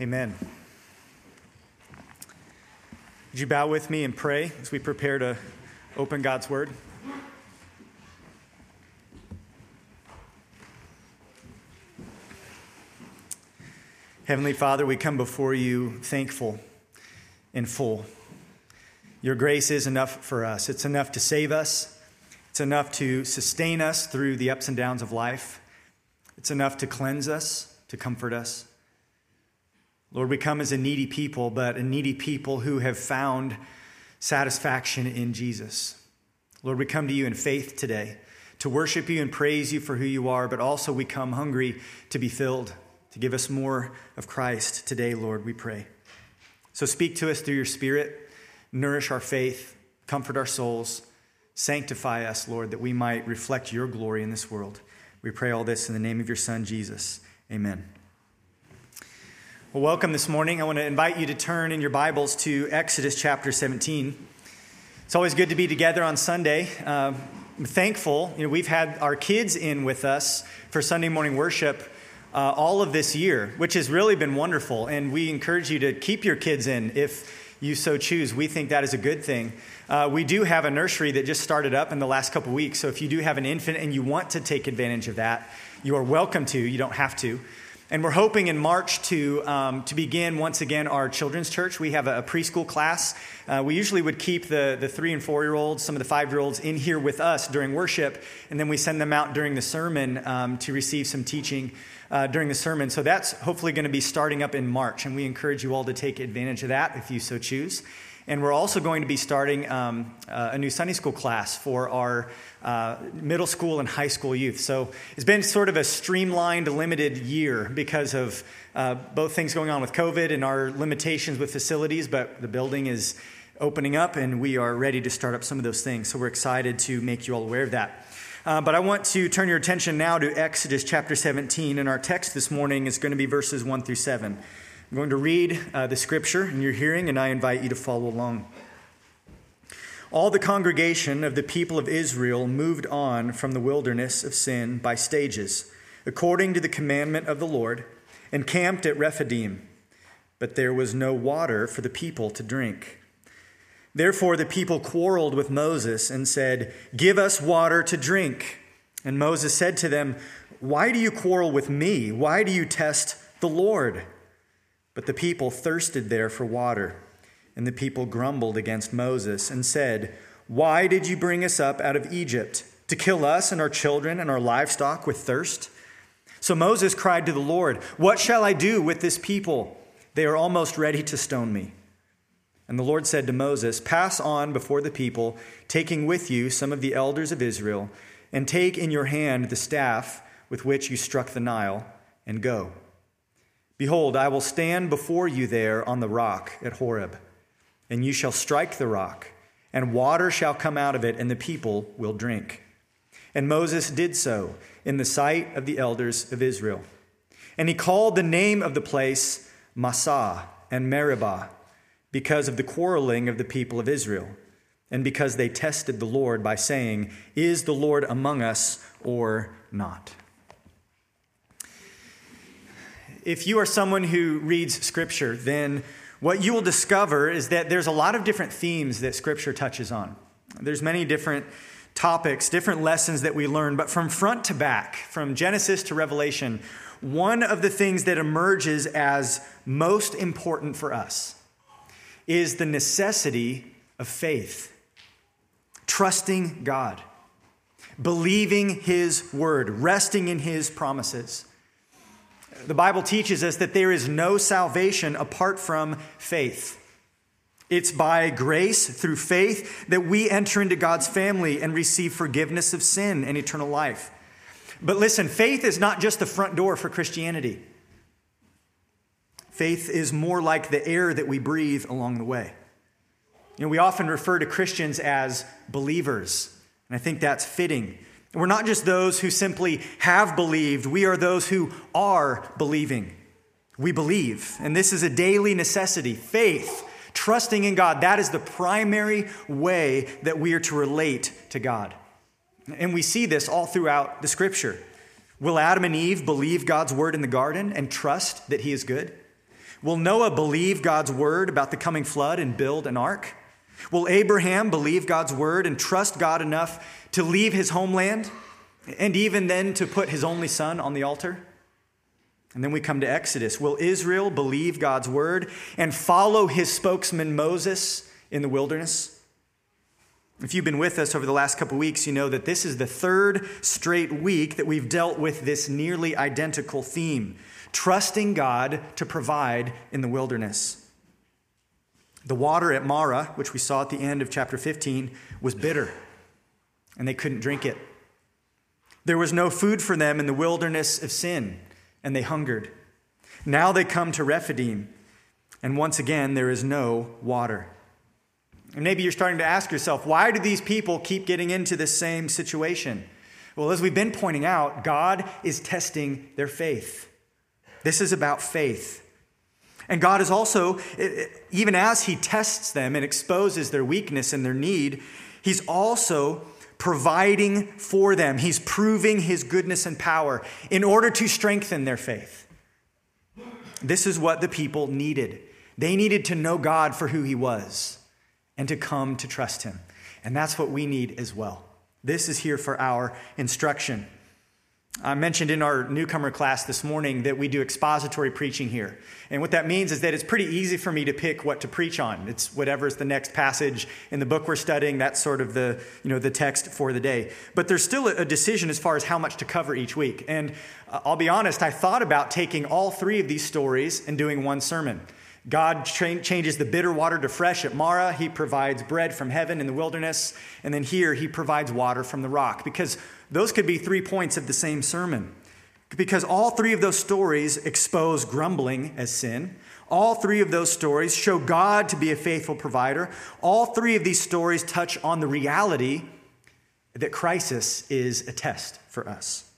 Amen. Would you bow with me and pray as we prepare to open God's Word? Heavenly Father, we come before you thankful and full. Your grace is enough for us. It's enough to save us, it's enough to sustain us through the ups and downs of life, it's enough to cleanse us, to comfort us. Lord, we come as a needy people, but a needy people who have found satisfaction in Jesus. Lord, we come to you in faith today to worship you and praise you for who you are, but also we come hungry to be filled, to give us more of Christ today, Lord, we pray. So speak to us through your Spirit, nourish our faith, comfort our souls, sanctify us, Lord, that we might reflect your glory in this world. We pray all this in the name of your Son, Jesus. Amen. Well, welcome this morning. I want to invite you to turn in your Bibles to Exodus chapter 17. It's always good to be together on Sunday. Uh, I'm thankful. You know, we've had our kids in with us for Sunday morning worship uh, all of this year, which has really been wonderful. And we encourage you to keep your kids in if you so choose. We think that is a good thing. Uh, we do have a nursery that just started up in the last couple weeks. So if you do have an infant and you want to take advantage of that, you are welcome to. You don't have to. And we're hoping in March to, um, to begin once again our children's church. We have a, a preschool class. Uh, we usually would keep the, the three and four year olds, some of the five year olds, in here with us during worship, and then we send them out during the sermon um, to receive some teaching uh, during the sermon. So that's hopefully going to be starting up in March, and we encourage you all to take advantage of that if you so choose. And we're also going to be starting um, uh, a new Sunday school class for our uh, middle school and high school youth. So it's been sort of a streamlined, limited year because of uh, both things going on with COVID and our limitations with facilities, but the building is opening up and we are ready to start up some of those things. So we're excited to make you all aware of that. Uh, but I want to turn your attention now to Exodus chapter 17, and our text this morning is going to be verses 1 through 7. I'm going to read uh, the scripture in your hearing, and I invite you to follow along. All the congregation of the people of Israel moved on from the wilderness of sin by stages, according to the commandment of the Lord, and camped at Rephidim. But there was no water for the people to drink. Therefore, the people quarreled with Moses and said, Give us water to drink. And Moses said to them, Why do you quarrel with me? Why do you test the Lord? But the people thirsted there for water. And the people grumbled against Moses and said, Why did you bring us up out of Egypt? To kill us and our children and our livestock with thirst? So Moses cried to the Lord, What shall I do with this people? They are almost ready to stone me. And the Lord said to Moses, Pass on before the people, taking with you some of the elders of Israel, and take in your hand the staff with which you struck the Nile, and go. Behold, I will stand before you there on the rock at Horeb, and you shall strike the rock, and water shall come out of it, and the people will drink. And Moses did so in the sight of the elders of Israel. And he called the name of the place Massah and Meribah, because of the quarreling of the people of Israel, and because they tested the Lord by saying, Is the Lord among us or not? If you are someone who reads Scripture, then what you will discover is that there's a lot of different themes that Scripture touches on. There's many different topics, different lessons that we learn, but from front to back, from Genesis to Revelation, one of the things that emerges as most important for us is the necessity of faith, trusting God, believing His word, resting in His promises. The Bible teaches us that there is no salvation apart from faith. It's by grace through faith that we enter into God's family and receive forgiveness of sin and eternal life. But listen, faith is not just the front door for Christianity. Faith is more like the air that we breathe along the way. You know, we often refer to Christians as believers, and I think that's fitting. We're not just those who simply have believed, we are those who are believing. We believe, and this is a daily necessity. Faith, trusting in God, that is the primary way that we are to relate to God. And we see this all throughout the scripture. Will Adam and Eve believe God's word in the garden and trust that he is good? Will Noah believe God's word about the coming flood and build an ark? Will Abraham believe God's word and trust God enough to leave his homeland and even then to put his only son on the altar? And then we come to Exodus. Will Israel believe God's word and follow his spokesman Moses in the wilderness? If you've been with us over the last couple weeks, you know that this is the third straight week that we've dealt with this nearly identical theme trusting God to provide in the wilderness. The water at Marah, which we saw at the end of chapter 15, was bitter, and they couldn't drink it. There was no food for them in the wilderness of sin and they hungered. Now they come to Rephidim, and once again, there is no water. And maybe you're starting to ask yourself, why do these people keep getting into this same situation? Well, as we've been pointing out, God is testing their faith. This is about faith. And God is also, even as He tests them and exposes their weakness and their need, He's also providing for them. He's proving his goodness and power in order to strengthen their faith. This is what the people needed. They needed to know God for who he was and to come to trust him. And that's what we need as well. This is here for our instruction. I mentioned in our newcomer class this morning that we do expository preaching here. And what that means is that it's pretty easy for me to pick what to preach on. It's whatever's the next passage in the book we're studying, that's sort of the, you know, the text for the day. But there's still a decision as far as how much to cover each week. And uh, I'll be honest, I thought about taking all three of these stories and doing one sermon. God tra- changes the bitter water to fresh at Marah. He provides bread from heaven in the wilderness. And then here, he provides water from the rock. Because those could be three points of the same sermon. Because all three of those stories expose grumbling as sin. All three of those stories show God to be a faithful provider. All three of these stories touch on the reality that crisis is a test for us.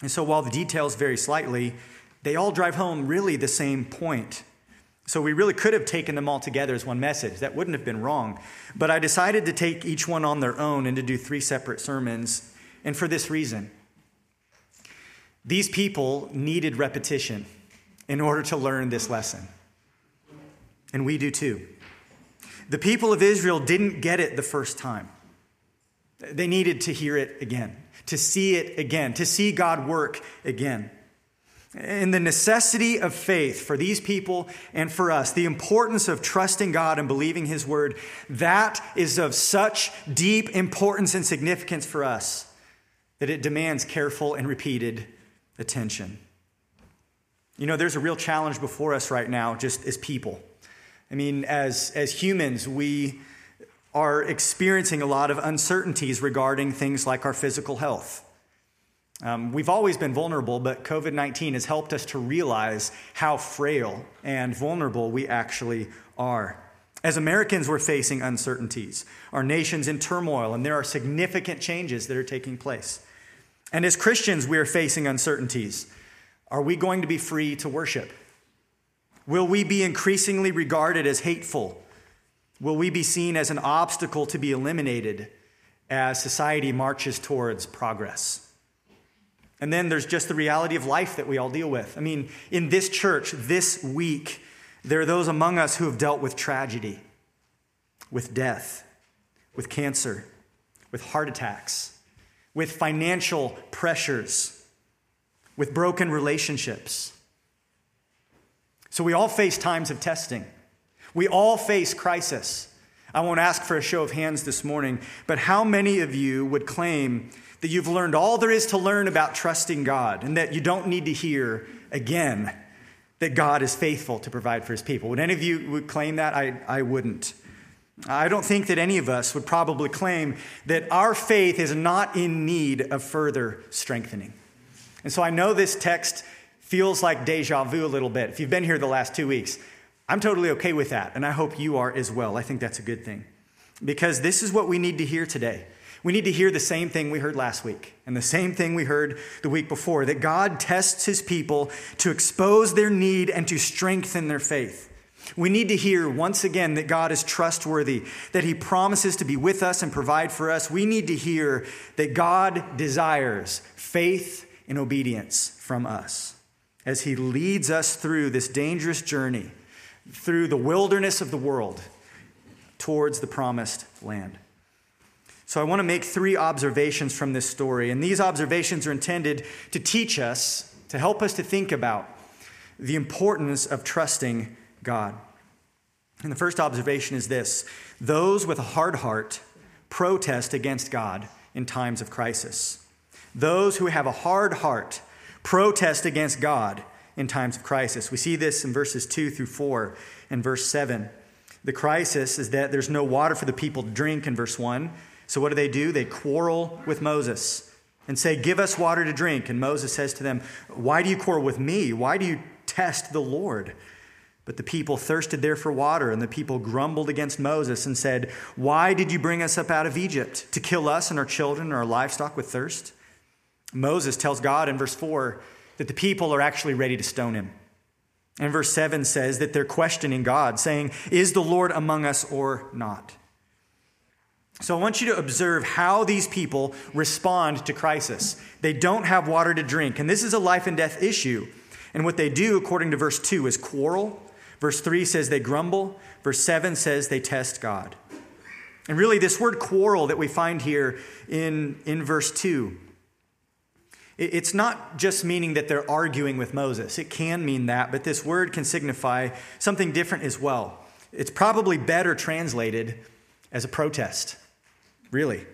And so while the details vary slightly, they all drive home really the same point. So we really could have taken them all together as one message. That wouldn't have been wrong. But I decided to take each one on their own and to do three separate sermons. And for this reason these people needed repetition in order to learn this lesson. And we do too. The people of Israel didn't get it the first time, they needed to hear it again, to see it again, to see God work again. And the necessity of faith for these people and for us, the importance of trusting God and believing His word, that is of such deep importance and significance for us that it demands careful and repeated attention. You know, there's a real challenge before us right now, just as people. I mean, as, as humans, we are experiencing a lot of uncertainties regarding things like our physical health. Um, we've always been vulnerable, but COVID 19 has helped us to realize how frail and vulnerable we actually are. As Americans, we're facing uncertainties. Our nation's in turmoil, and there are significant changes that are taking place. And as Christians, we are facing uncertainties. Are we going to be free to worship? Will we be increasingly regarded as hateful? Will we be seen as an obstacle to be eliminated as society marches towards progress? And then there's just the reality of life that we all deal with. I mean, in this church, this week, there are those among us who have dealt with tragedy, with death, with cancer, with heart attacks, with financial pressures, with broken relationships. So we all face times of testing. We all face crisis. I won't ask for a show of hands this morning, but how many of you would claim that you've learned all there is to learn about trusting God and that you don't need to hear again that God is faithful to provide for his people. Would any of you would claim that? I, I wouldn't. I don't think that any of us would probably claim that our faith is not in need of further strengthening. And so I know this text feels like deja vu a little bit. If you've been here the last two weeks, I'm totally okay with that, and I hope you are as well. I think that's a good thing. Because this is what we need to hear today we need to hear the same thing we heard last week and the same thing we heard the week before that God tests his people to expose their need and to strengthen their faith. We need to hear once again that God is trustworthy, that he promises to be with us and provide for us. We need to hear that God desires faith and obedience from us. as he leads us through this dangerous journey, through the wilderness of the world, towards the promised land. So, I want to make three observations from this story, and these observations are intended to teach us, to help us to think about the importance of trusting God. And the first observation is this those with a hard heart protest against God in times of crisis. Those who have a hard heart protest against God in times of crisis. We see this in verses 2 through 4 and verse 7. The crisis is that there's no water for the people to drink in verse 1. So what do they do? They quarrel with Moses and say, Give us water to drink. And Moses says to them, Why do you quarrel with me? Why do you test the Lord? But the people thirsted there for water, and the people grumbled against Moses and said, Why did you bring us up out of Egypt? To kill us and our children and our livestock with thirst? Moses tells God in verse 4 that the people are actually ready to stone him. And verse 7 says that they're questioning God, saying, Is the Lord among us or not? So I want you to observe how these people respond to crisis. They don't have water to drink, and this is a life and death issue. And what they do, according to verse 2, is quarrel. Verse 3 says they grumble. Verse 7 says they test God. And really, this word quarrel that we find here in, in verse 2, it's not just meaning that they're arguing with Moses. It can mean that, but this word can signify something different as well. It's probably better translated as a protest, really.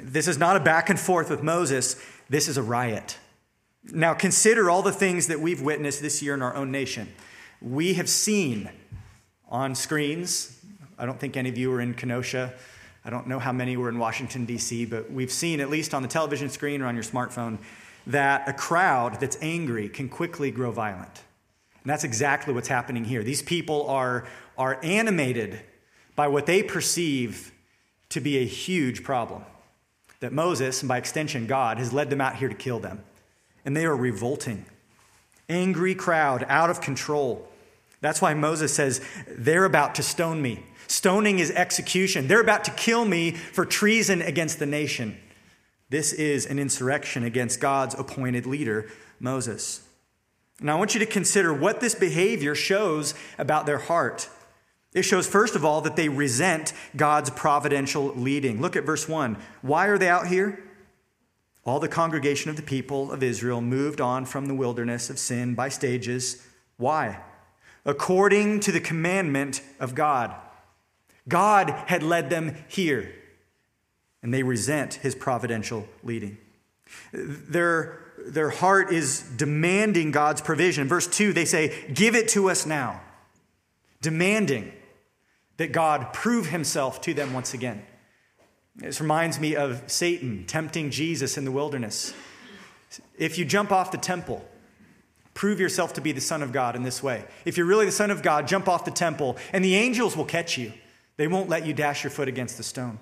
This is not a back and forth with Moses, this is a riot. Now, consider all the things that we've witnessed this year in our own nation. We have seen on screens, I don't think any of you were in Kenosha I don't know how many were in Washington, D.C., but we've seen, at least on the television screen or on your smartphone, that a crowd that's angry can quickly grow violent. And that's exactly what's happening here. These people are, are animated by what they perceive to be a huge problem. That Moses, and by extension God, has led them out here to kill them. And they are revolting. Angry crowd, out of control. That's why Moses says, They're about to stone me. Stoning is execution. They're about to kill me for treason against the nation. This is an insurrection against God's appointed leader, Moses. Now, I want you to consider what this behavior shows about their heart. It shows, first of all, that they resent God's providential leading. Look at verse 1. Why are they out here? All the congregation of the people of Israel moved on from the wilderness of sin by stages. Why? According to the commandment of God. God had led them here, and they resent his providential leading. Their, their heart is demanding God's provision. verse 2, they say, Give it to us now, demanding that God prove himself to them once again. This reminds me of Satan tempting Jesus in the wilderness. If you jump off the temple, prove yourself to be the Son of God in this way. If you're really the Son of God, jump off the temple, and the angels will catch you. They won't let you dash your foot against the stone.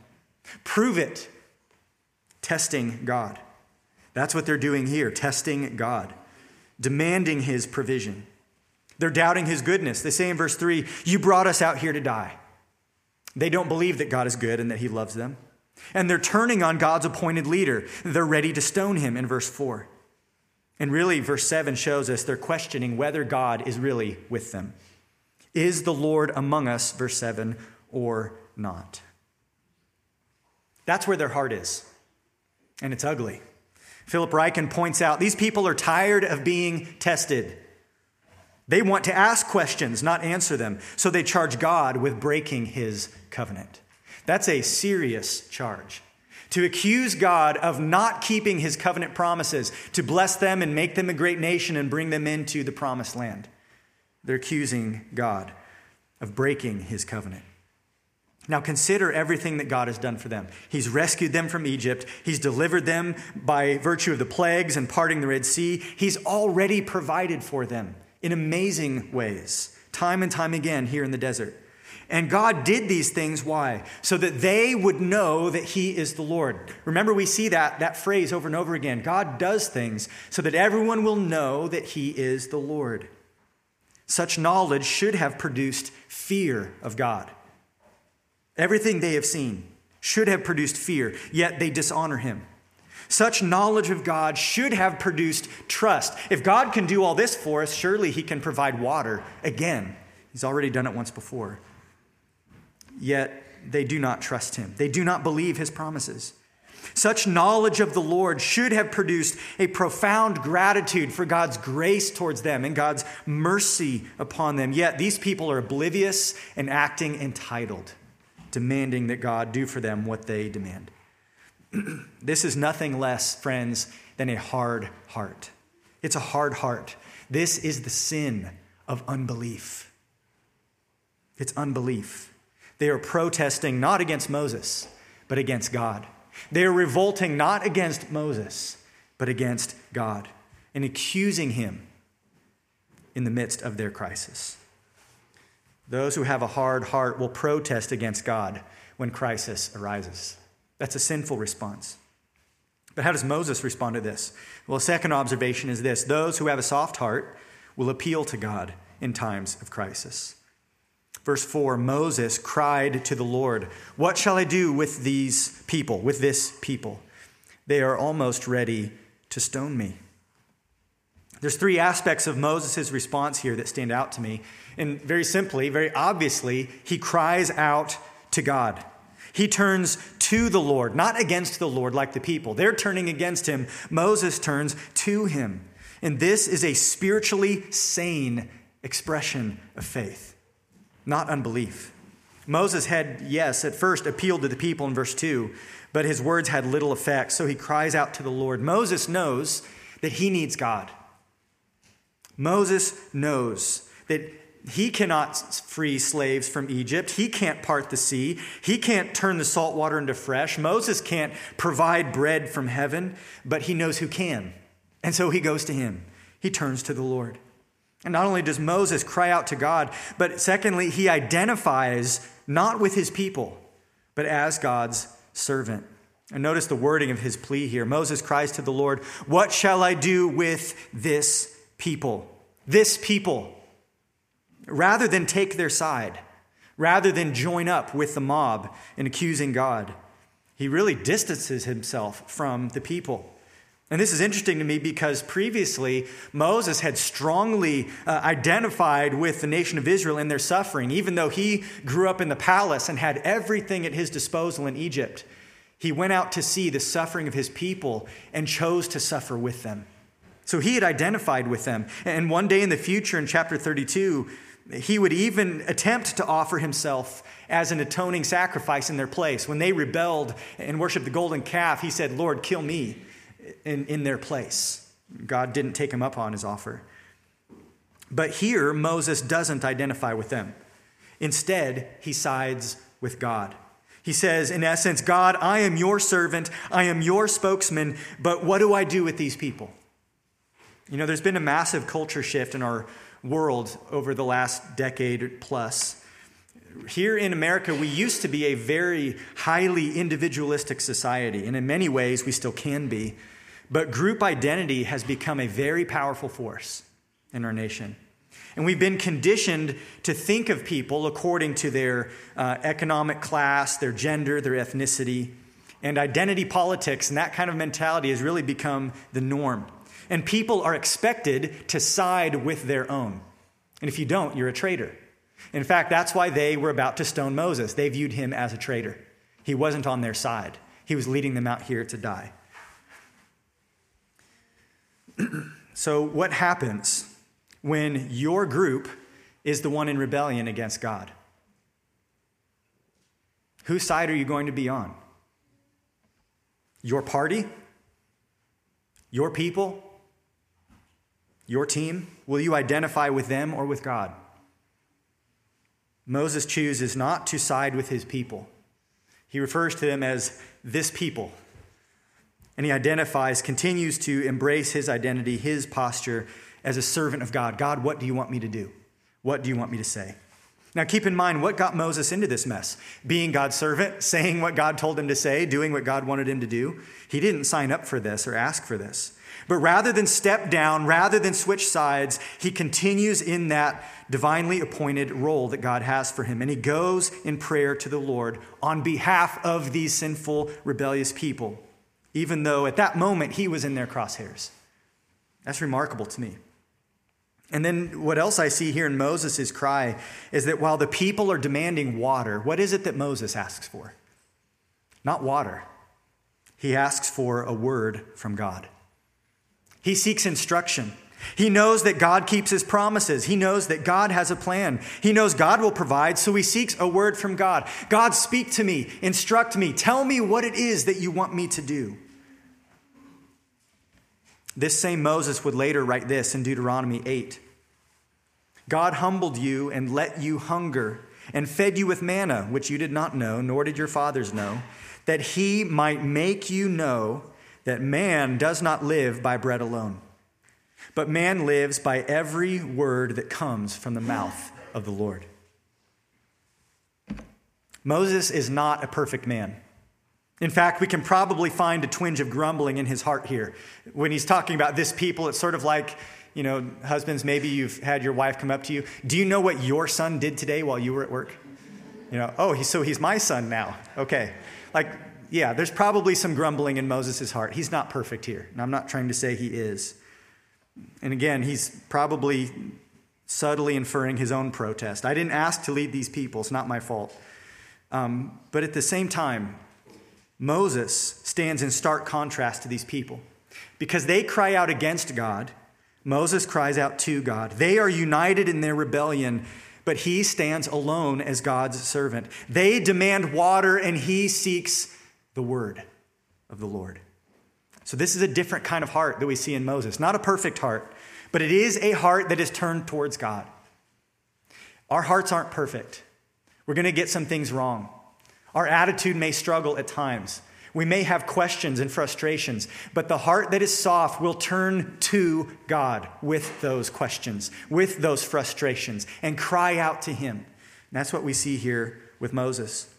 Prove it. Testing God. That's what they're doing here, testing God, demanding his provision. They're doubting his goodness. They say in verse 3, You brought us out here to die. They don't believe that God is good and that he loves them. And they're turning on God's appointed leader. They're ready to stone him in verse 4. And really, verse 7 shows us they're questioning whether God is really with them. Is the Lord among us, verse 7, or not. That's where their heart is. And it's ugly. Philip Ryken points out these people are tired of being tested. They want to ask questions, not answer them. So they charge God with breaking his covenant. That's a serious charge. To accuse God of not keeping his covenant promises, to bless them and make them a great nation and bring them into the promised land. They're accusing God of breaking his covenant. Now consider everything that God has done for them. He's rescued them from Egypt. He's delivered them by virtue of the plagues and parting the Red Sea. He's already provided for them in amazing ways, time and time again here in the desert. And God did these things, why? So that they would know that He is the Lord. Remember, we see that, that phrase over and over again. God does things so that everyone will know that He is the Lord. Such knowledge should have produced fear of God. Everything they have seen should have produced fear, yet they dishonor him. Such knowledge of God should have produced trust. If God can do all this for us, surely He can provide water again. He's already done it once before. Yet they do not trust Him, they do not believe His promises. Such knowledge of the Lord should have produced a profound gratitude for God's grace towards them and God's mercy upon them. Yet these people are oblivious and acting entitled, demanding that God do for them what they demand. this is nothing less, friends, than a hard heart. It's a hard heart. This is the sin of unbelief. It's unbelief. They are protesting not against Moses, but against God. They are revolting not against Moses, but against God and accusing him in the midst of their crisis. Those who have a hard heart will protest against God when crisis arises. That's a sinful response. But how does Moses respond to this? Well, a second observation is this those who have a soft heart will appeal to God in times of crisis. Verse 4 Moses cried to the Lord, What shall I do with these people, with this people? They are almost ready to stone me. There's three aspects of Moses' response here that stand out to me. And very simply, very obviously, he cries out to God. He turns to the Lord, not against the Lord like the people. They're turning against him. Moses turns to him. And this is a spiritually sane expression of faith not unbelief. Moses had, yes, at first appealed to the people in verse 2, but his words had little effect, so he cries out to the Lord. Moses knows that he needs God. Moses knows that he cannot free slaves from Egypt. He can't part the sea. He can't turn the salt water into fresh. Moses can't provide bread from heaven, but he knows who can. And so he goes to him. He turns to the Lord. And not only does Moses cry out to God, but secondly, he identifies not with his people, but as God's servant. And notice the wording of his plea here. Moses cries to the Lord, What shall I do with this people? This people. Rather than take their side, rather than join up with the mob in accusing God, he really distances himself from the people. And this is interesting to me because previously Moses had strongly uh, identified with the nation of Israel in their suffering, even though he grew up in the palace and had everything at his disposal in Egypt. He went out to see the suffering of his people and chose to suffer with them. So he had identified with them. And one day in the future, in chapter 32, he would even attempt to offer himself as an atoning sacrifice in their place. When they rebelled and worshiped the golden calf, he said, Lord, kill me in, in their place. God didn't take him up on his offer. But here, Moses doesn't identify with them. Instead, he sides with God. He says, in essence, God, I am your servant, I am your spokesman, but what do I do with these people? You know, there's been a massive culture shift in our world over the last decade plus. Here in America, we used to be a very highly individualistic society, and in many ways, we still can be. But group identity has become a very powerful force in our nation. And we've been conditioned to think of people according to their uh, economic class, their gender, their ethnicity. And identity politics and that kind of mentality has really become the norm. And people are expected to side with their own. And if you don't, you're a traitor. In fact, that's why they were about to stone Moses. They viewed him as a traitor. He wasn't on their side, he was leading them out here to die. so, what happens when your group is the one in rebellion against God? Whose side are you going to be on? Your party? Your people? Your team? Will you identify with them or with God? Moses chooses not to side with his people. He refers to them as this people and he identifies, continues to embrace his identity, his posture as a servant of God. God, what do you want me to do? What do you want me to say? Now, keep in mind what got Moses into this mess being God's servant, saying what God told him to say, doing what God wanted him to do. He didn't sign up for this or ask for this. But rather than step down, rather than switch sides, he continues in that divinely appointed role that God has for him. And he goes in prayer to the Lord on behalf of these sinful, rebellious people even though at that moment he was in their crosshairs. That's remarkable to me. And then what else I see here in Moses' cry is that while the people are demanding water, what is it that Moses asks for? Not water. He asks for a word from God. He seeks instruction. He knows that God keeps his promises. He knows that God has a plan. He knows God will provide, so he seeks a word from God. God, speak to me, instruct me, tell me what it is that you want me to do. This same Moses would later write this in Deuteronomy 8 God humbled you and let you hunger, and fed you with manna, which you did not know, nor did your fathers know, that he might make you know that man does not live by bread alone, but man lives by every word that comes from the mouth of the Lord. Moses is not a perfect man. In fact, we can probably find a twinge of grumbling in his heart here. When he's talking about this people, it's sort of like, you know, husbands, maybe you've had your wife come up to you. Do you know what your son did today while you were at work? You know, oh, so he's my son now. Okay. Like, yeah, there's probably some grumbling in Moses' heart. He's not perfect here. And I'm not trying to say he is. And again, he's probably subtly inferring his own protest. I didn't ask to lead these people, it's not my fault. Um, but at the same time, Moses stands in stark contrast to these people. Because they cry out against God, Moses cries out to God. They are united in their rebellion, but he stands alone as God's servant. They demand water, and he seeks the word of the Lord. So, this is a different kind of heart that we see in Moses. Not a perfect heart, but it is a heart that is turned towards God. Our hearts aren't perfect. We're going to get some things wrong. Our attitude may struggle at times. We may have questions and frustrations, but the heart that is soft will turn to God with those questions, with those frustrations, and cry out to Him. And that's what we see here with Moses.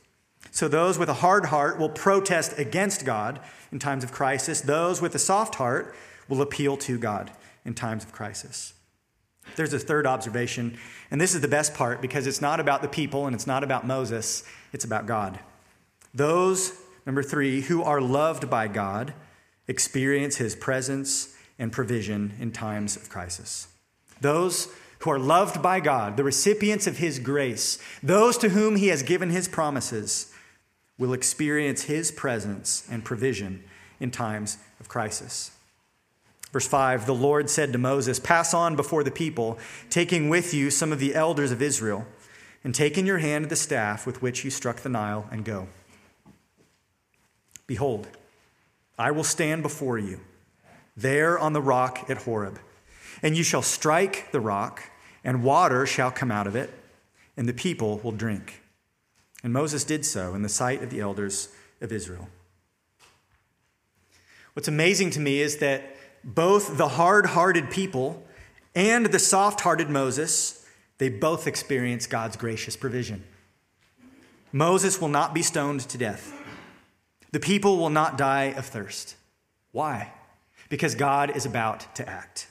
So, those with a hard heart will protest against God in times of crisis. Those with a soft heart will appeal to God in times of crisis. There's a third observation, and this is the best part because it's not about the people and it's not about Moses, it's about God. Those, number three, who are loved by God experience his presence and provision in times of crisis. Those who are loved by God, the recipients of his grace, those to whom he has given his promises, will experience his presence and provision in times of crisis. Verse 5 The Lord said to Moses, Pass on before the people, taking with you some of the elders of Israel, and take in your hand the staff with which you struck the Nile, and go. Behold, I will stand before you, there on the rock at Horeb, and you shall strike the rock, and water shall come out of it, and the people will drink. And Moses did so in the sight of the elders of Israel. What's amazing to me is that both the hard hearted people and the soft hearted Moses, they both experience God's gracious provision. Moses will not be stoned to death. The people will not die of thirst. Why? Because God is about to act.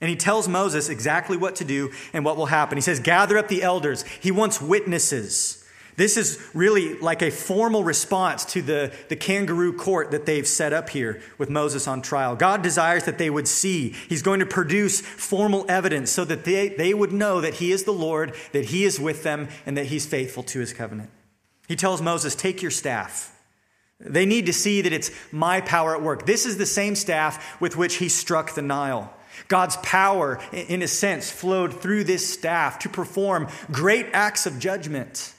And he tells Moses exactly what to do and what will happen. He says, Gather up the elders. He wants witnesses. This is really like a formal response to the, the kangaroo court that they've set up here with Moses on trial. God desires that they would see. He's going to produce formal evidence so that they, they would know that He is the Lord, that He is with them, and that He's faithful to His covenant. He tells Moses, Take your staff. They need to see that it's my power at work. This is the same staff with which he struck the Nile. God's power, in a sense, flowed through this staff to perform great acts of judgment,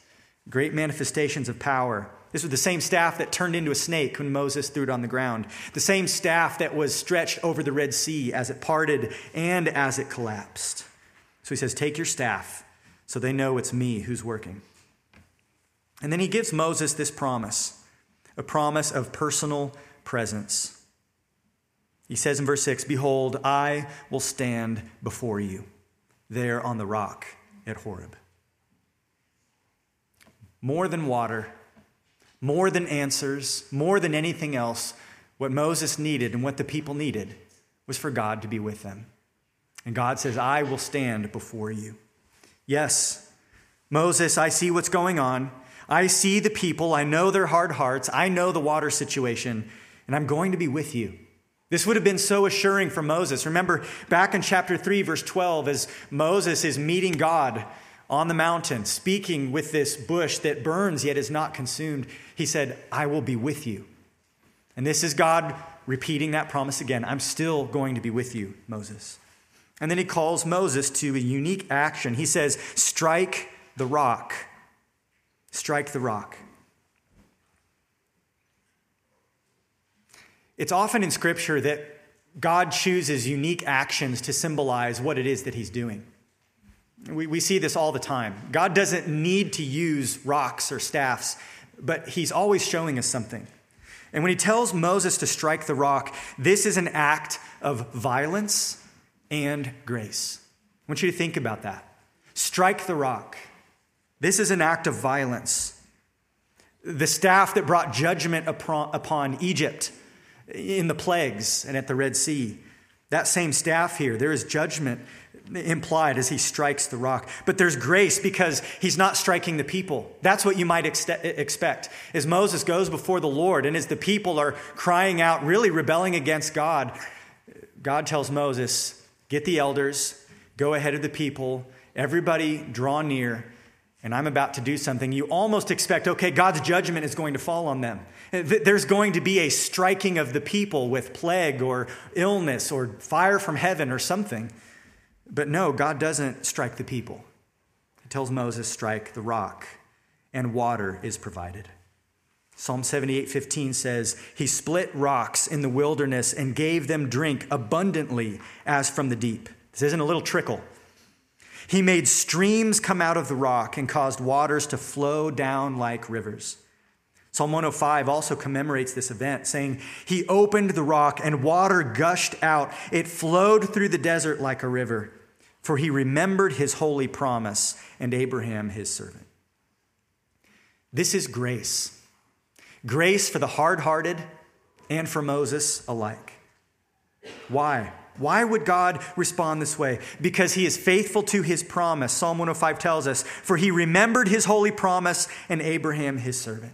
great manifestations of power. This was the same staff that turned into a snake when Moses threw it on the ground, the same staff that was stretched over the Red Sea as it parted and as it collapsed. So he says, Take your staff so they know it's me who's working. And then he gives Moses this promise a promise of personal presence. He says in verse 6 Behold, I will stand before you there on the rock at Horeb. More than water, more than answers, more than anything else, what Moses needed and what the people needed was for God to be with them. And God says, I will stand before you. Yes, Moses, I see what's going on. I see the people, I know their hard hearts, I know the water situation, and I'm going to be with you. This would have been so assuring for Moses. Remember back in chapter 3, verse 12, as Moses is meeting God on the mountain, speaking with this bush that burns yet is not consumed, he said, I will be with you. And this is God repeating that promise again I'm still going to be with you, Moses. And then he calls Moses to a unique action. He says, Strike the rock. Strike the rock. It's often in Scripture that God chooses unique actions to symbolize what it is that He's doing. We, we see this all the time. God doesn't need to use rocks or staffs, but He's always showing us something. And when He tells Moses to strike the rock, this is an act of violence and grace. I want you to think about that. Strike the rock. This is an act of violence. The staff that brought judgment upon Egypt in the plagues and at the Red Sea. That same staff here, there is judgment implied as he strikes the rock. But there's grace because he's not striking the people. That's what you might ex- expect. As Moses goes before the Lord and as the people are crying out, really rebelling against God, God tells Moses, Get the elders, go ahead of the people, everybody draw near, and I'm about to do something. You almost expect, okay, God's judgment is going to fall on them. There's going to be a striking of the people with plague or illness or fire from heaven or something. But no, God doesn't strike the people. He tells Moses, strike the rock, and water is provided. Psalm 78:15 says, "He split rocks in the wilderness and gave them drink abundantly as from the deep." This isn't a little trickle. He made streams come out of the rock and caused waters to flow down like rivers. Psalm 105 also commemorates this event, saying, He opened the rock and water gushed out. It flowed through the desert like a river, for he remembered his holy promise and Abraham his servant. This is grace. Grace for the hard hearted and for Moses alike. Why? Why would God respond this way? Because he is faithful to his promise. Psalm 105 tells us, For he remembered his holy promise and Abraham his servant.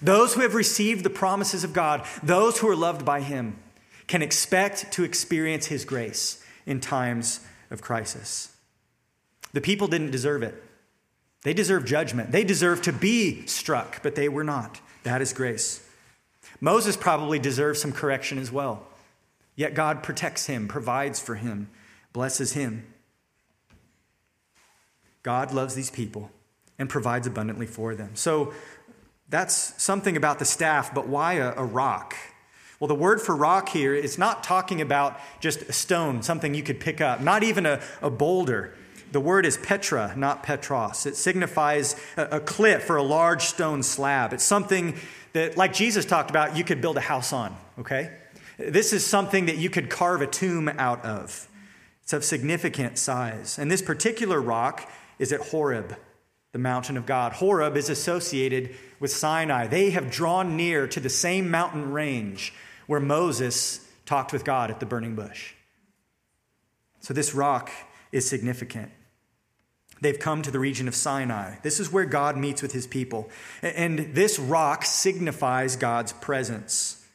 Those who have received the promises of God, those who are loved by Him, can expect to experience His grace in times of crisis. The people didn't deserve it. They deserve judgment. They deserve to be struck, but they were not. That is grace. Moses probably deserves some correction as well. Yet God protects him, provides for him, blesses him. God loves these people and provides abundantly for them. So that's something about the staff, but why a, a rock? Well, the word for rock here is not talking about just a stone, something you could pick up, not even a, a boulder. The word is Petra, not Petros. It signifies a, a cliff or a large stone slab. It's something that, like Jesus talked about, you could build a house on, okay? This is something that you could carve a tomb out of. It's of significant size. And this particular rock is at Horeb, the mountain of God. Horeb is associated with Sinai. They have drawn near to the same mountain range where Moses talked with God at the burning bush. So this rock is significant. They've come to the region of Sinai. This is where God meets with his people. And this rock signifies God's presence.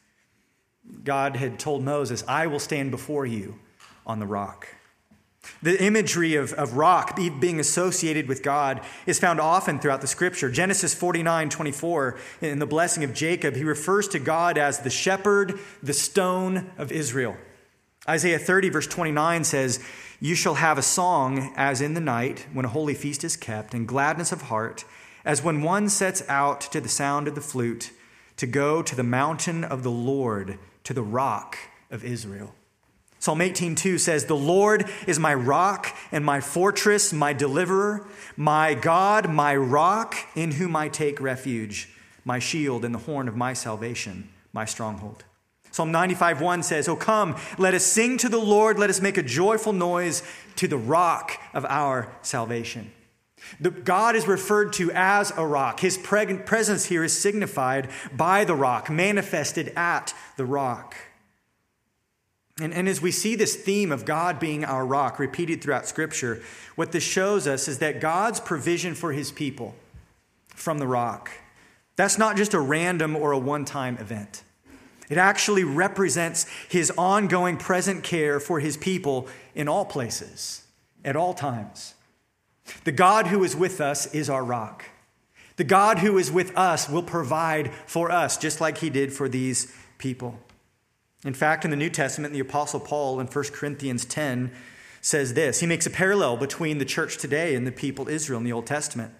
God had told Moses, I will stand before you on the rock. The imagery of, of rock being associated with God is found often throughout the scripture. Genesis 49 24, in the blessing of Jacob, he refers to God as the shepherd, the stone of Israel. Isaiah 30, verse 29 says, You shall have a song as in the night when a holy feast is kept, and gladness of heart, as when one sets out to the sound of the flute to go to the mountain of the Lord, to the rock of Israel. Psalm 18:2 says, "The Lord is my rock and my fortress, my deliverer, my God, my rock, in whom I take refuge, my shield and the horn of my salvation, my stronghold." Psalm 95:1 says, "Oh come, let us sing to the Lord, let us make a joyful noise to the rock of our salvation." The, God is referred to as a rock. His presence here is signified by the rock, manifested at the rock. And, and as we see this theme of God being our rock repeated throughout Scripture, what this shows us is that God's provision for his people from the rock, that's not just a random or a one time event. It actually represents his ongoing present care for his people in all places, at all times. The God who is with us is our rock. The God who is with us will provide for us, just like he did for these people. In fact, in the New Testament, the Apostle Paul in 1 Corinthians 10 says this. He makes a parallel between the church today and the people Israel in the Old Testament.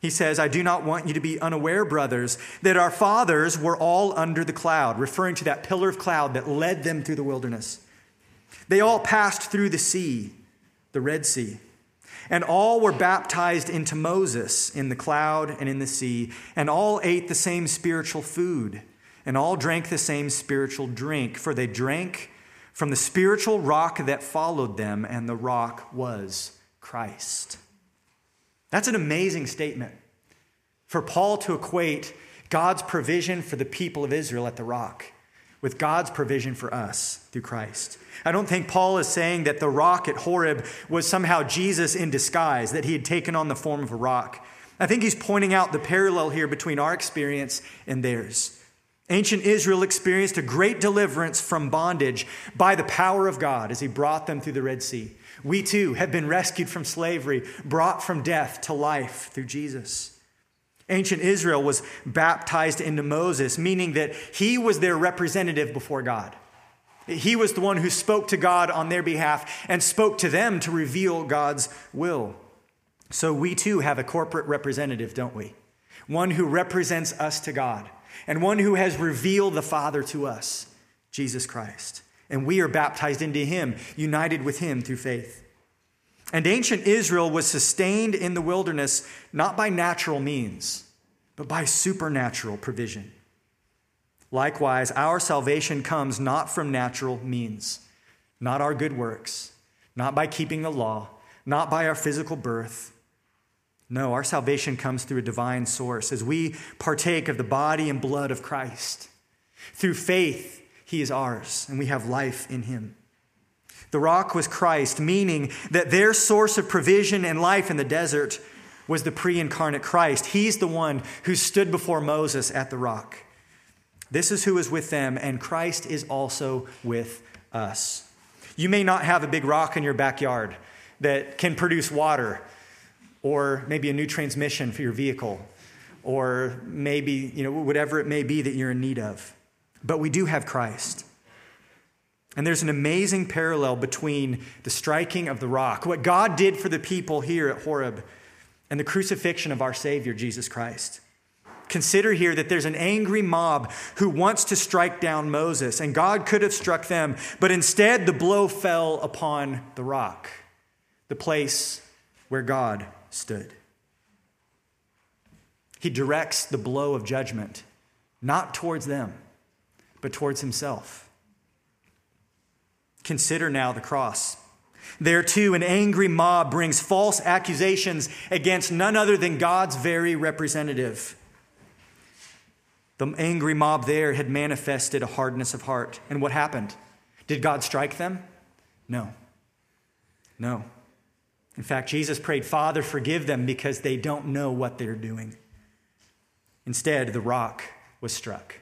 He says, I do not want you to be unaware, brothers, that our fathers were all under the cloud, referring to that pillar of cloud that led them through the wilderness. They all passed through the sea, the Red Sea, and all were baptized into Moses in the cloud and in the sea, and all ate the same spiritual food, and all drank the same spiritual drink, for they drank from the spiritual rock that followed them, and the rock was Christ. That's an amazing statement for Paul to equate God's provision for the people of Israel at the rock with God's provision for us through Christ. I don't think Paul is saying that the rock at Horeb was somehow Jesus in disguise, that he had taken on the form of a rock. I think he's pointing out the parallel here between our experience and theirs. Ancient Israel experienced a great deliverance from bondage by the power of God as he brought them through the Red Sea. We too have been rescued from slavery, brought from death to life through Jesus. Ancient Israel was baptized into Moses, meaning that he was their representative before God. He was the one who spoke to God on their behalf and spoke to them to reveal God's will. So we too have a corporate representative, don't we? One who represents us to God and one who has revealed the Father to us, Jesus Christ and we are baptized into him, united with him through faith. And ancient Israel was sustained in the wilderness not by natural means, but by supernatural provision. Likewise, our salvation comes not from natural means, not our good works, not by keeping the law, not by our physical birth. No, our salvation comes through a divine source as we partake of the body and blood of Christ. Through faith he is ours, and we have life in him. The rock was Christ, meaning that their source of provision and life in the desert was the pre incarnate Christ. He's the one who stood before Moses at the rock. This is who is with them, and Christ is also with us. You may not have a big rock in your backyard that can produce water, or maybe a new transmission for your vehicle, or maybe, you know, whatever it may be that you're in need of. But we do have Christ. And there's an amazing parallel between the striking of the rock, what God did for the people here at Horeb, and the crucifixion of our Savior, Jesus Christ. Consider here that there's an angry mob who wants to strike down Moses, and God could have struck them, but instead the blow fell upon the rock, the place where God stood. He directs the blow of judgment, not towards them but towards himself. Consider now the cross. There too, an angry mob brings false accusations against none other than God's very representative. The angry mob there had manifested a hardness of heart. And what happened? Did God strike them? No. No. In fact, Jesus prayed, Father, forgive them because they don't know what they're doing. Instead, the rock was struck.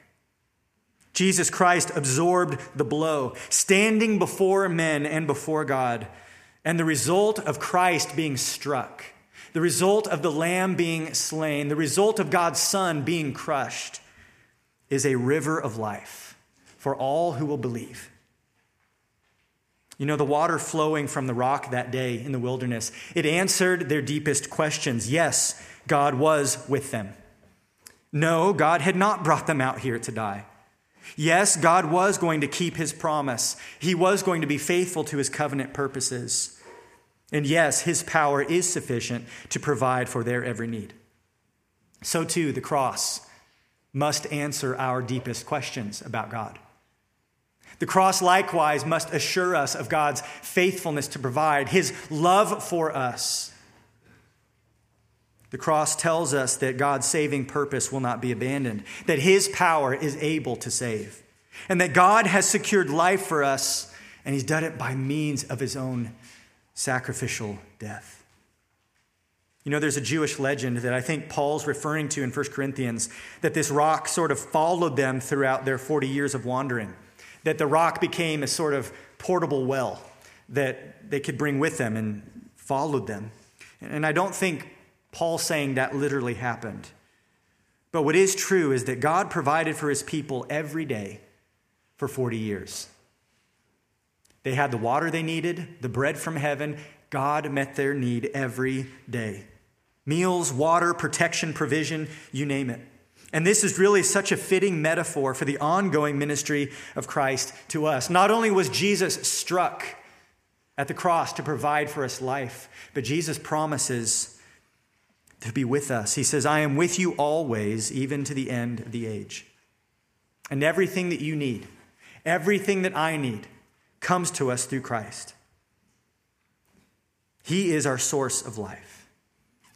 Jesus Christ absorbed the blow, standing before men and before God. And the result of Christ being struck, the result of the Lamb being slain, the result of God's Son being crushed, is a river of life for all who will believe. You know, the water flowing from the rock that day in the wilderness, it answered their deepest questions. Yes, God was with them. No, God had not brought them out here to die. Yes, God was going to keep his promise. He was going to be faithful to his covenant purposes. And yes, his power is sufficient to provide for their every need. So too, the cross must answer our deepest questions about God. The cross likewise must assure us of God's faithfulness to provide, his love for us, the cross tells us that God's saving purpose will not be abandoned, that his power is able to save, and that God has secured life for us, and he's done it by means of his own sacrificial death. You know, there's a Jewish legend that I think Paul's referring to in 1 Corinthians that this rock sort of followed them throughout their 40 years of wandering, that the rock became a sort of portable well that they could bring with them and followed them. And I don't think Paul saying that literally happened. But what is true is that God provided for his people every day for 40 years. They had the water they needed, the bread from heaven. God met their need every day meals, water, protection, provision, you name it. And this is really such a fitting metaphor for the ongoing ministry of Christ to us. Not only was Jesus struck at the cross to provide for us life, but Jesus promises to be with us. He says, I am with you always, even to the end of the age. And everything that you need, everything that I need, comes to us through Christ. He is our source of life.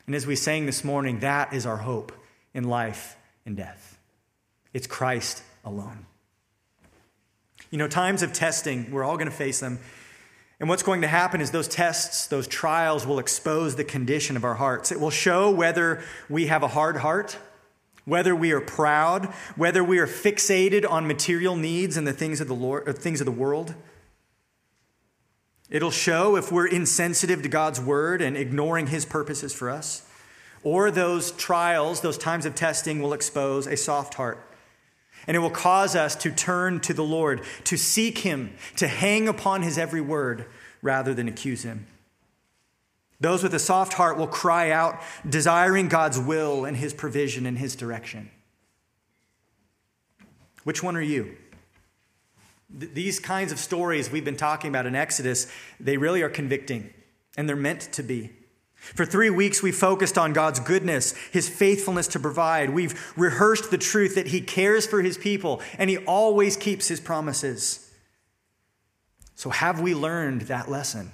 And as we sang this morning, that is our hope in life and death. It's Christ alone. You know, times of testing, we're all going to face them. And what's going to happen is those tests, those trials will expose the condition of our hearts. It will show whether we have a hard heart, whether we are proud, whether we are fixated on material needs and the things of the Lord, uh, things of the world. It'll show if we're insensitive to God's word and ignoring his purposes for us. Or those trials, those times of testing, will expose a soft heart. And it will cause us to turn to the Lord, to seek him, to hang upon his every word rather than accuse him. Those with a soft heart will cry out, desiring God's will and his provision and his direction. Which one are you? these kinds of stories we've been talking about in Exodus, they really are convicting, and they're meant to be. For three weeks, we focused on God's goodness, His faithfulness to provide. We've rehearsed the truth that He cares for His people, and He always keeps His promises. So, have we learned that lesson?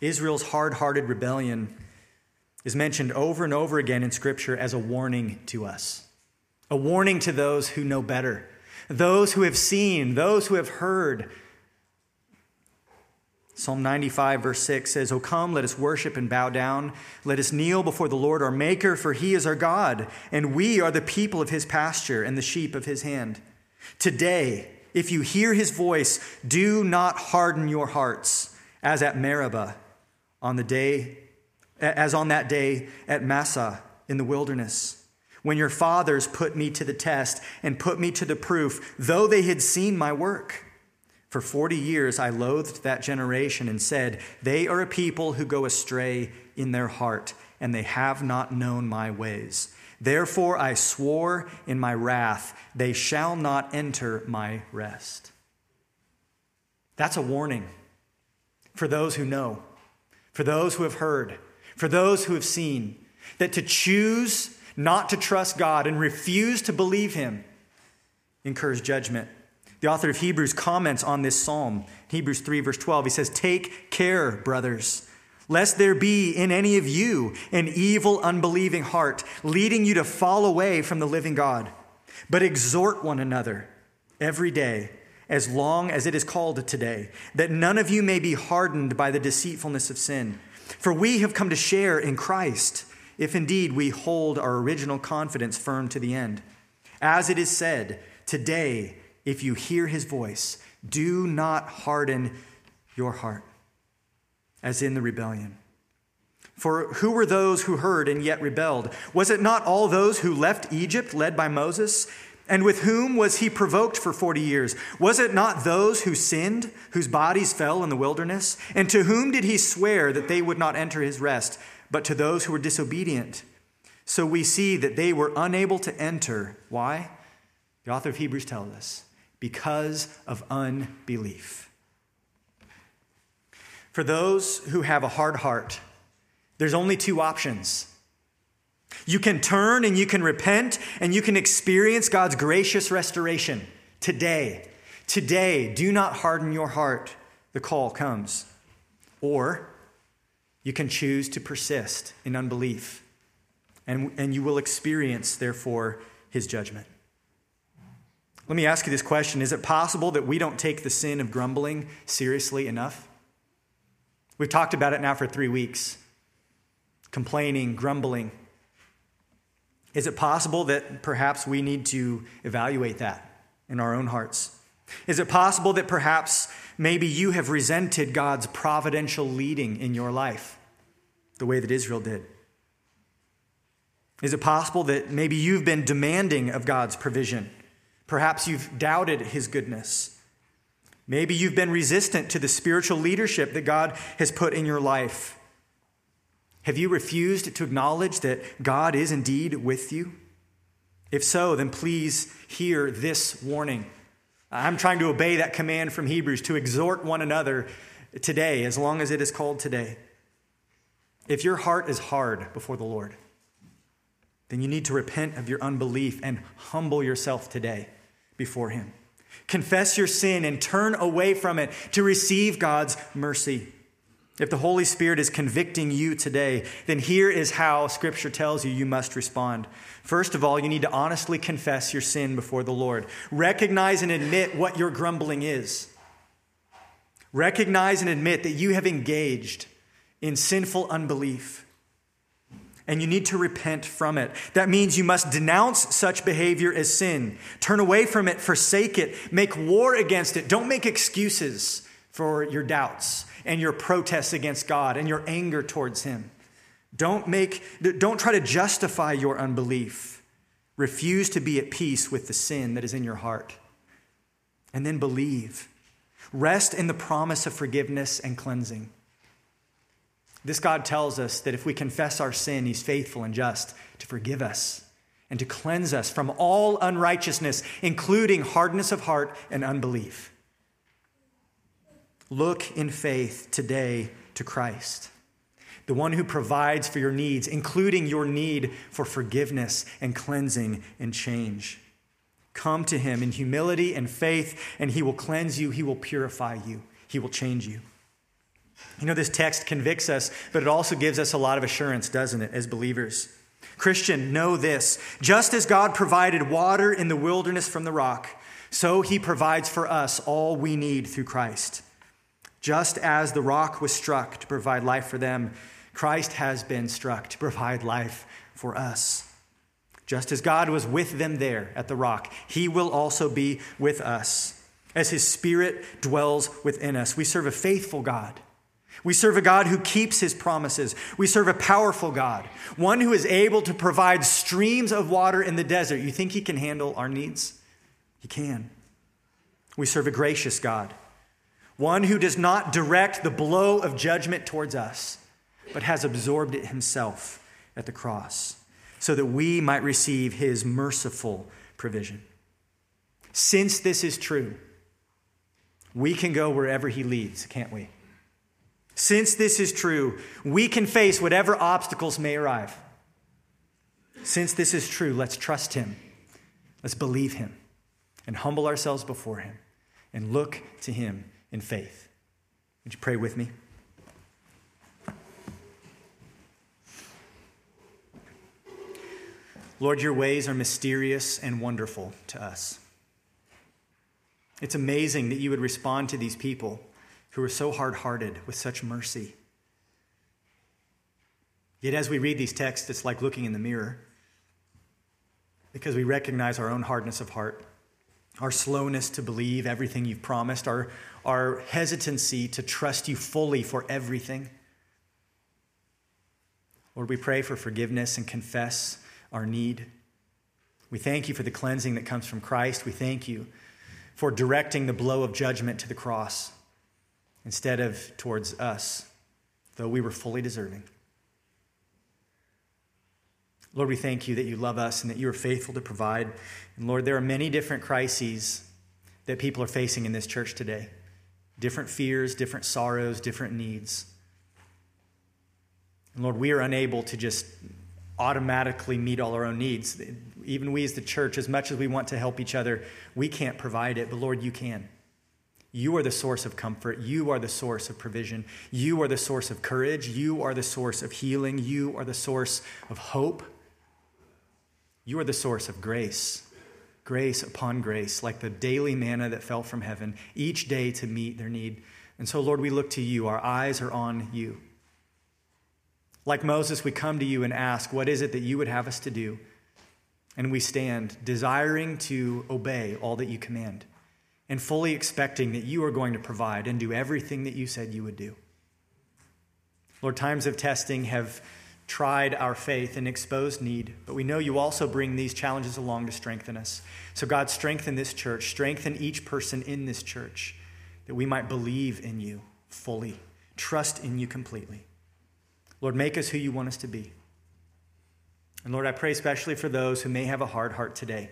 Israel's hard hearted rebellion is mentioned over and over again in Scripture as a warning to us a warning to those who know better, those who have seen, those who have heard. Psalm 95, verse 6 says, O come, let us worship and bow down. Let us kneel before the Lord our Maker, for he is our God, and we are the people of his pasture and the sheep of his hand. Today, if you hear his voice, do not harden your hearts, as at Meribah, on the day, as on that day at Massah in the wilderness when your fathers put me to the test and put me to the proof, though they had seen my work. For 40 years I loathed that generation and said, They are a people who go astray in their heart, and they have not known my ways. Therefore I swore in my wrath, They shall not enter my rest. That's a warning for those who know, for those who have heard, for those who have seen, that to choose not to trust God and refuse to believe Him incurs judgment. The author of Hebrews comments on this psalm, Hebrews 3, verse 12. He says, Take care, brothers, lest there be in any of you an evil, unbelieving heart, leading you to fall away from the living God. But exhort one another every day, as long as it is called today, that none of you may be hardened by the deceitfulness of sin. For we have come to share in Christ if indeed we hold our original confidence firm to the end. As it is said, today, if you hear his voice, do not harden your heart, as in the rebellion. For who were those who heard and yet rebelled? Was it not all those who left Egypt, led by Moses? And with whom was he provoked for 40 years? Was it not those who sinned, whose bodies fell in the wilderness? And to whom did he swear that they would not enter his rest? but to those who were disobedient. So we see that they were unable to enter. Why? The author of Hebrews tells us because of unbelief. For those who have a hard heart, there's only two options. You can turn and you can repent and you can experience God's gracious restoration today. Today, do not harden your heart. The call comes. Or you can choose to persist in unbelief, and, and you will experience, therefore, his judgment. Let me ask you this question Is it possible that we don't take the sin of grumbling seriously enough? We've talked about it now for three weeks complaining, grumbling. Is it possible that perhaps we need to evaluate that in our own hearts? Is it possible that perhaps maybe you have resented God's providential leading in your life the way that Israel did? Is it possible that maybe you've been demanding of God's provision? Perhaps you've doubted his goodness. Maybe you've been resistant to the spiritual leadership that God has put in your life. Have you refused to acknowledge that God is indeed with you? If so, then please hear this warning. I'm trying to obey that command from Hebrews to exhort one another today, as long as it is called today. If your heart is hard before the Lord, then you need to repent of your unbelief and humble yourself today before Him. Confess your sin and turn away from it to receive God's mercy. If the Holy Spirit is convicting you today, then here is how Scripture tells you you must respond. First of all, you need to honestly confess your sin before the Lord. Recognize and admit what your grumbling is. Recognize and admit that you have engaged in sinful unbelief and you need to repent from it. That means you must denounce such behavior as sin, turn away from it, forsake it, make war against it. Don't make excuses for your doubts and your protests against God and your anger towards Him. Don't, make, don't try to justify your unbelief. Refuse to be at peace with the sin that is in your heart. And then believe. Rest in the promise of forgiveness and cleansing. This God tells us that if we confess our sin, He's faithful and just to forgive us and to cleanse us from all unrighteousness, including hardness of heart and unbelief. Look in faith today to Christ, the one who provides for your needs, including your need for forgiveness and cleansing and change. Come to Him in humility and faith, and He will cleanse you, He will purify you, He will change you. You know, this text convicts us, but it also gives us a lot of assurance, doesn't it, as believers? Christian, know this just as God provided water in the wilderness from the rock, so he provides for us all we need through Christ. Just as the rock was struck to provide life for them, Christ has been struck to provide life for us. Just as God was with them there at the rock, he will also be with us as his spirit dwells within us. We serve a faithful God we serve a God who keeps his promises. We serve a powerful God, one who is able to provide streams of water in the desert. You think he can handle our needs? He can. We serve a gracious God, one who does not direct the blow of judgment towards us, but has absorbed it himself at the cross so that we might receive his merciful provision. Since this is true, we can go wherever he leads, can't we? Since this is true, we can face whatever obstacles may arrive. Since this is true, let's trust Him. Let's believe Him and humble ourselves before Him and look to Him in faith. Would you pray with me? Lord, your ways are mysterious and wonderful to us. It's amazing that you would respond to these people who are so hard hearted with such mercy. Yet, as we read these texts, it's like looking in the mirror because we recognize our own hardness of heart, our slowness to believe everything you've promised, our, our hesitancy to trust you fully for everything. Lord, we pray for forgiveness and confess our need. We thank you for the cleansing that comes from Christ. We thank you for directing the blow of judgment to the cross instead of towards us, though we were fully deserving. Lord, we thank you that you love us and that you are faithful to provide. And Lord, there are many different crises that people are facing in this church today different fears, different sorrows, different needs. And Lord, we are unable to just automatically meet all our own needs. Even we as the church, as much as we want to help each other, we can't provide it, but Lord, you can. You are the source of comfort. You are the source of provision. You are the source of courage. You are the source of healing. You are the source of hope. You are the source of grace. Grace upon grace, like the daily manna that fell from heaven each day to meet their need. And so, Lord, we look to you. Our eyes are on you. Like Moses, we come to you and ask, What is it that you would have us to do? And we stand, desiring to obey all that you command, and fully expecting that you are going to provide and do everything that you said you would do. Lord, times of testing have tried our faith and exposed need, but we know you also bring these challenges along to strengthen us. So, God, strengthen this church, strengthen each person in this church, that we might believe in you fully, trust in you completely. Lord, make us who you want us to be. And Lord, I pray especially for those who may have a hard heart today.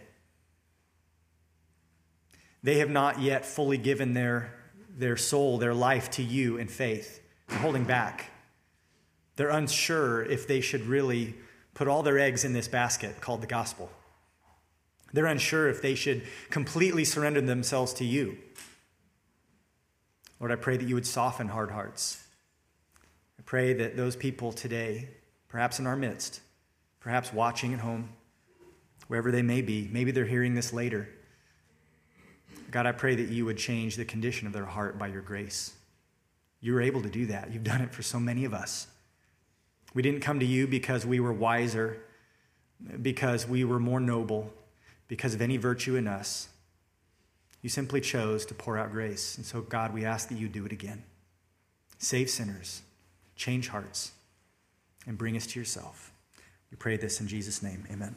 They have not yet fully given their, their soul, their life to you in faith. They're holding back. They're unsure if they should really put all their eggs in this basket called the gospel. They're unsure if they should completely surrender themselves to you. Lord, I pray that you would soften hard hearts. I pray that those people today, perhaps in our midst, perhaps watching at home, wherever they may be, maybe they're hearing this later. God, I pray that you would change the condition of their heart by your grace. You're able to do that. You've done it for so many of us. We didn't come to you because we were wiser, because we were more noble, because of any virtue in us. You simply chose to pour out grace. And so, God, we ask that you do it again. Save sinners, change hearts, and bring us to yourself. We pray this in Jesus' name. Amen.